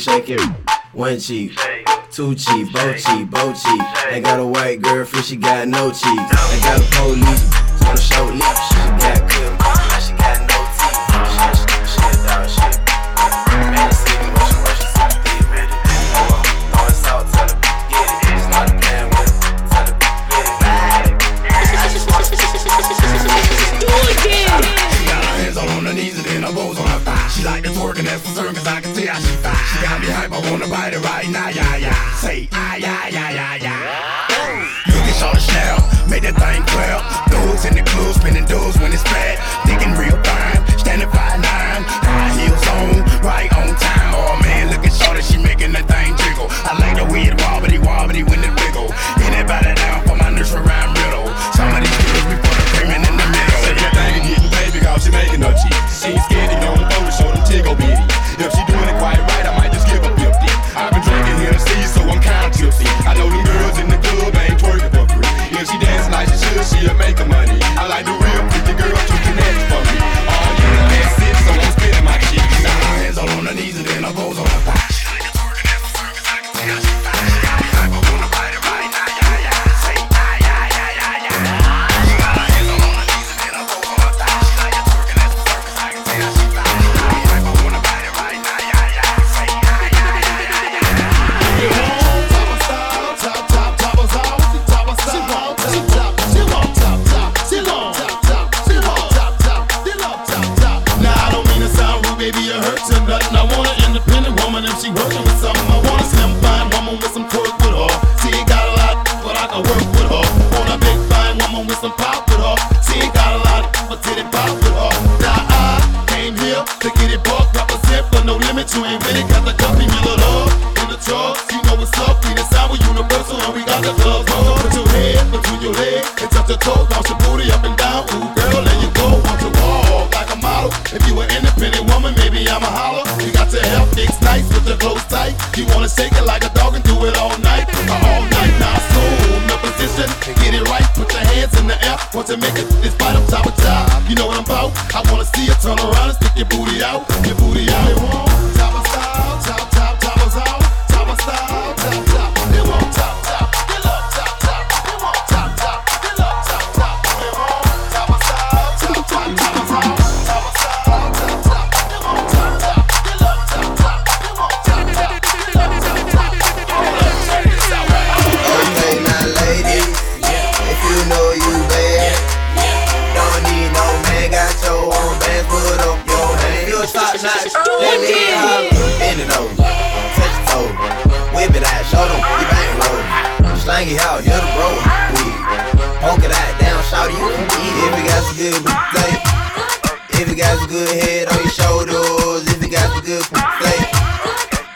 shake it. One cheek, two cheek, both cheek, both cheek. I got a white girlfriend, she got no cheek. I got a police, on the show leash. She got good, she got no teeth. She, a dog shit. Man, see she get it. It's it, it hands all on her knees and then her bows on her thighs. She like to twerk and that's for certain cause I can see how she fly. She got me hype, I wanna bite it right now, yeah, yeah. Say, ah, yeah, yeah, yeah, yeah. Look at Charlotte Chanel, make that thing twelve. Dudes in the club, spinning dudes when it's flat. Thinking real fine, standing by nine. High heels on, right on time. Oh man, look at Charlotte, she making that thing jiggle. I like the way it wobbly wobbly when it wiggle. she making her cheese. Maybe you hurt and that Want to make it this fight up top of top. You know what I'm about? I wanna see you turn around and stick your booty out. Your Slang it out, you're the bro. Poke it out, down, shout you can eat if you got some good play. If you got some good head on your shoulders, if you got some good play.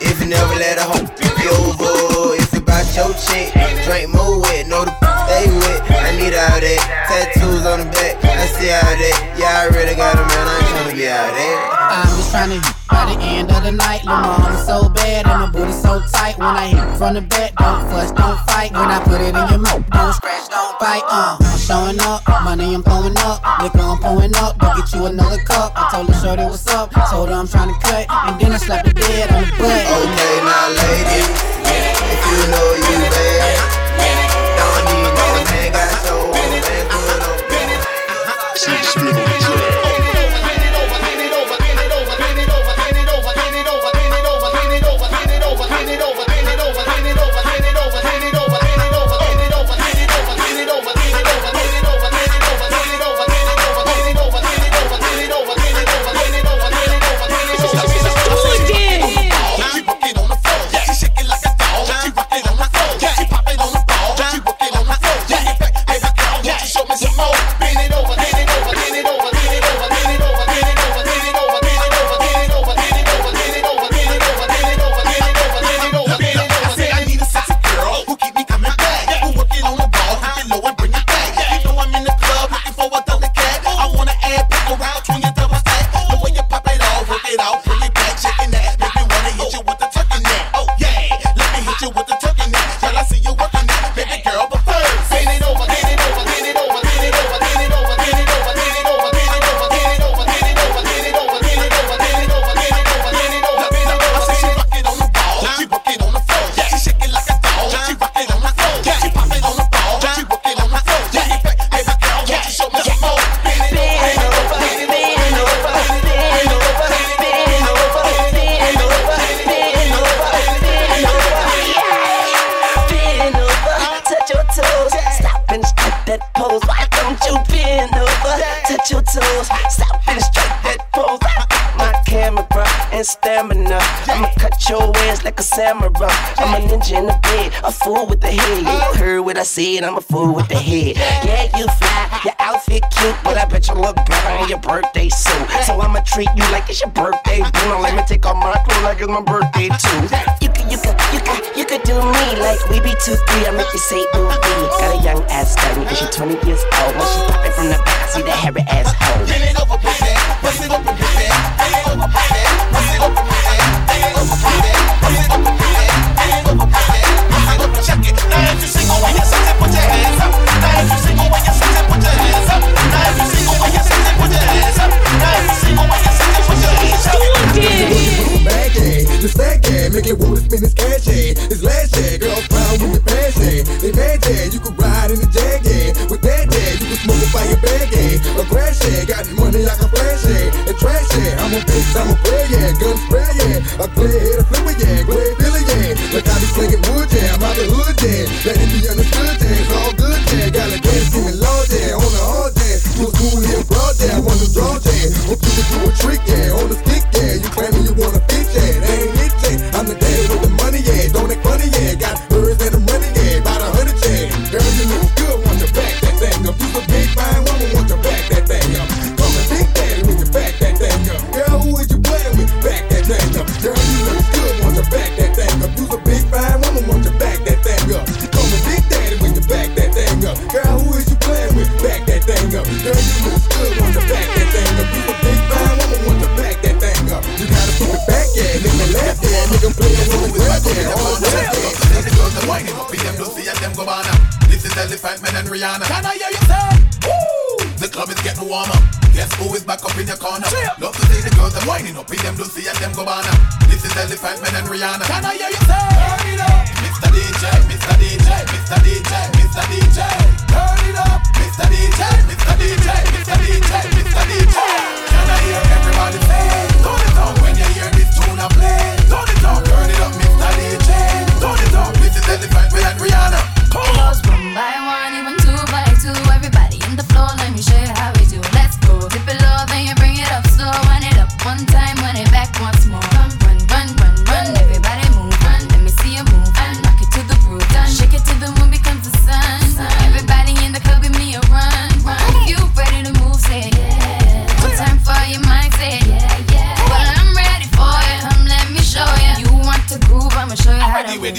If you never let a hoe be over, if you bout your chick, drink more wet, know the stay wet. I need all that tattoos on the back, I see all that. Yeah, I really got a man, I ain't tryna be out there. I'm trying to hit by the end of the night. Lil' mama so bad and my booty so tight. When I hit from the back, don't fuss, don't fight. When I put it in your mouth, don't scratch, don't bite. Uh, I'm showing up, money I'm blowing up, liquor I'm pouring up. Go get you another cup. I told her shorty what's up, told her I'm trying to cut, and then I slapped the bed on the butt. Okay, now ladies, if you know you bad, don't need no man, got your samurai. I'm a ninja in the bed, a fool with the head. Yeah, you heard what I said, I'm a fool with the head. Yeah, you fly, your outfit cute, but I bet you look better in your birthday suit. So I'ma treat you like it's your birthday. boo. Now let me take off my clothes like it's my birthday too. You can, you can, you can, you can do me like we be two, three. I make you say ooh wee. Got a young ass stunning, cause she 20 years old. When she popping from the back, I see that hairy ass hoe. It over, pussy. Bust it open, it over, pussy. Bust it open, pussy. Eh? And trasher, eh? I'm a bitch, I'm a player yeah. A clear head a flipper yeah. Glad Billy yeah, like I be slinging wood. I'm out the hood yeah, let it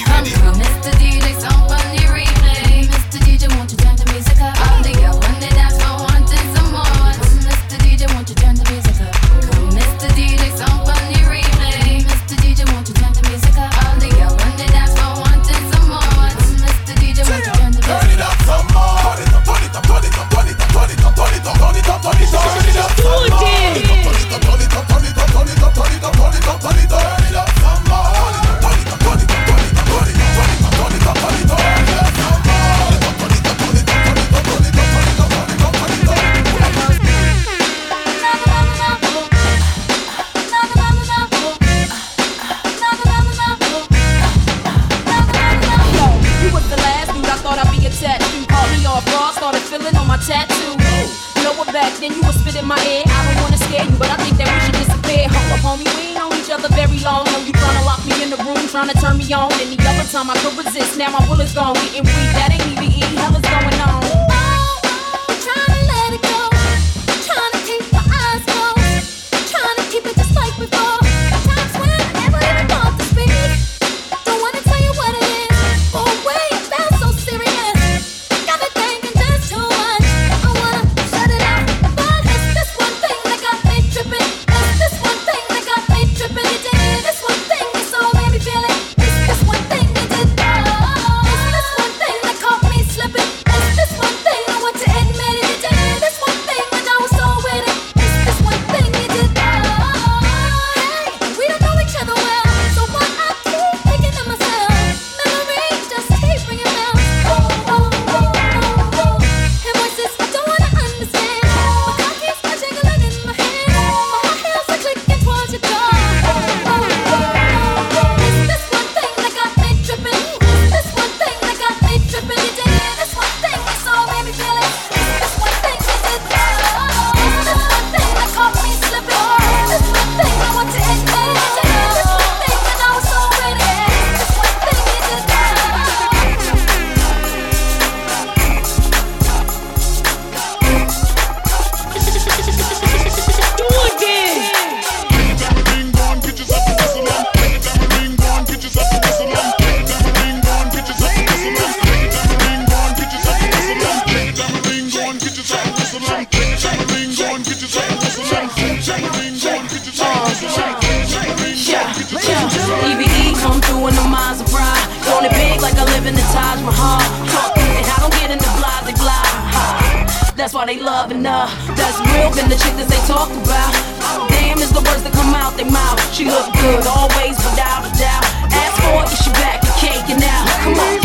Honey. Mr. DJ, somebody. time I could resist. Now my will is gone, getting weak. Eve come through in the minds of pride. Going it big like I live in the Taj Mahal. Talk and I don't get into blind to glide. That's why they loving her. Uh, that's real, than the chick that they talk about. Damn is the words that come out they mouth. She look good always, without a doubt. Ask for it, she back and cake it now. Come on.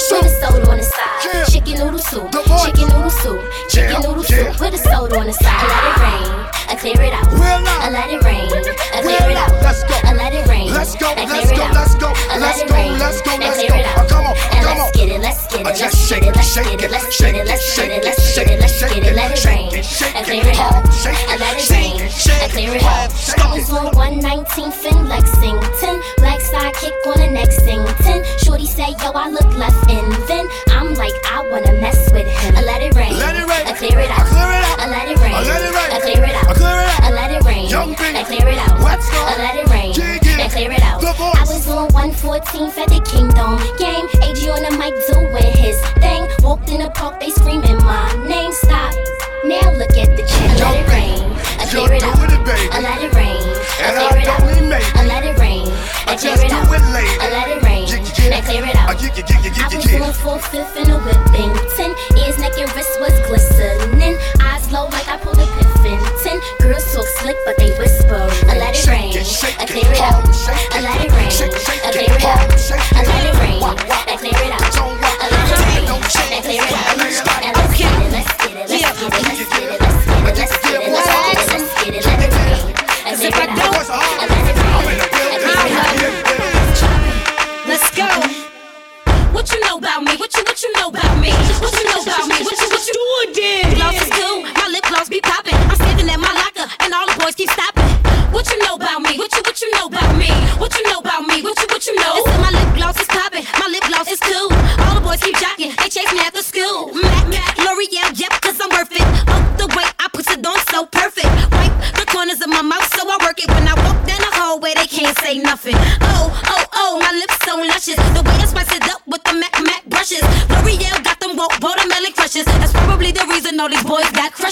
soup. With a soda on the side. Yeah. Chicken noodle soup. Chicken noodle soup. Chicken yeah. noodle soup. Yeah. With a soda on the side. I let it rain. I clear it out. I let it rain. I clear it out. Let's go. I let it rain. Let's go. Let's go. Let's go. Let's go. Let's go. Let's go. Come on. Come on. Let's get it. Let's get it. Uh, let's shake it. Let's shake it. Let's shake it. Let's shake it. Let's shake it. Let's shake it. Let it rain. I clear it out. I let it rain shit. I clear it up. Stones on 119th in Lexington. Black side kick on the next Sington. Shorty say, yo, I look left and then I'm like, I wanna mess with him. I let it rain. Let it rain. I clear it out. I let it rain. I clear it out. I clear it out. I let it rain. Young bitch. I clear it out. Let's. I let it rain. I clear it out. I was on 114th at the Kingdom game. AG on the mic, too. Four fifth in a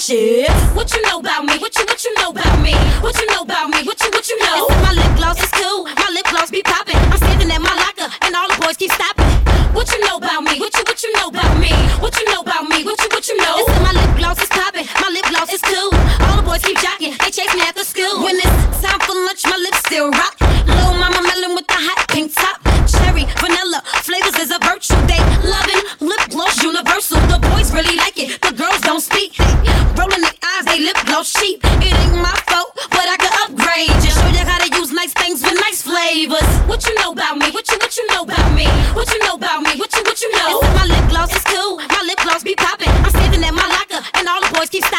Shit. What you know about me? What you what you know about me? What you know about me? What you what you know? My lip gloss is cool. My lip gloss be popping. I'm standing at my locker, and all the boys keep stopping.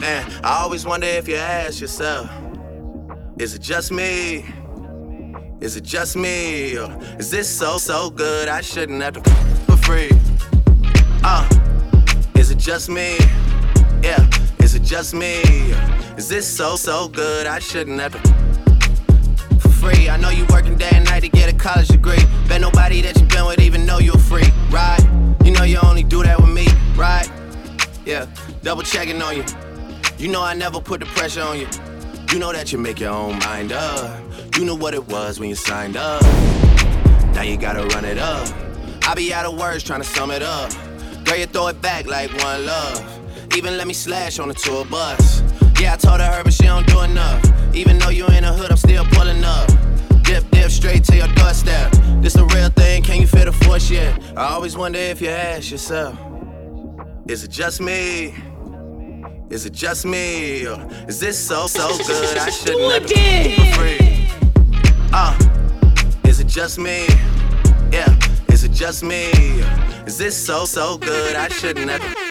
Man, I always wonder if you ask yourself, is it just me? Is it just me? Or is this so, so good I shouldn't have to for free? Uh, is it just me? Yeah, is it just me? Is this so, so good I shouldn't have to for free? I know you working day and night to get a college degree. Bet nobody that you've been with even know you're free, right? You know you only do that with me, right? Yeah, double checking on you. You know I never put the pressure on you. You know that you make your own mind up. You knew what it was when you signed up. Now you gotta run it up. I be out of words trying to sum it up. Girl, you throw it back like one love. Even let me slash on the tour bus. Yeah, I told her, her, but she don't do enough. Even though you in the hood, I'm still pulling up. Dip, dip, straight to your doorstep. This a real thing, can you feel the force yet? I always wonder if you ask yourself, is it just me? Is it just me? Or is this so, so good? I shouldn't let it for free. Uh, is it just me? Yeah, is it just me? Is this so, so good? I shouldn't have.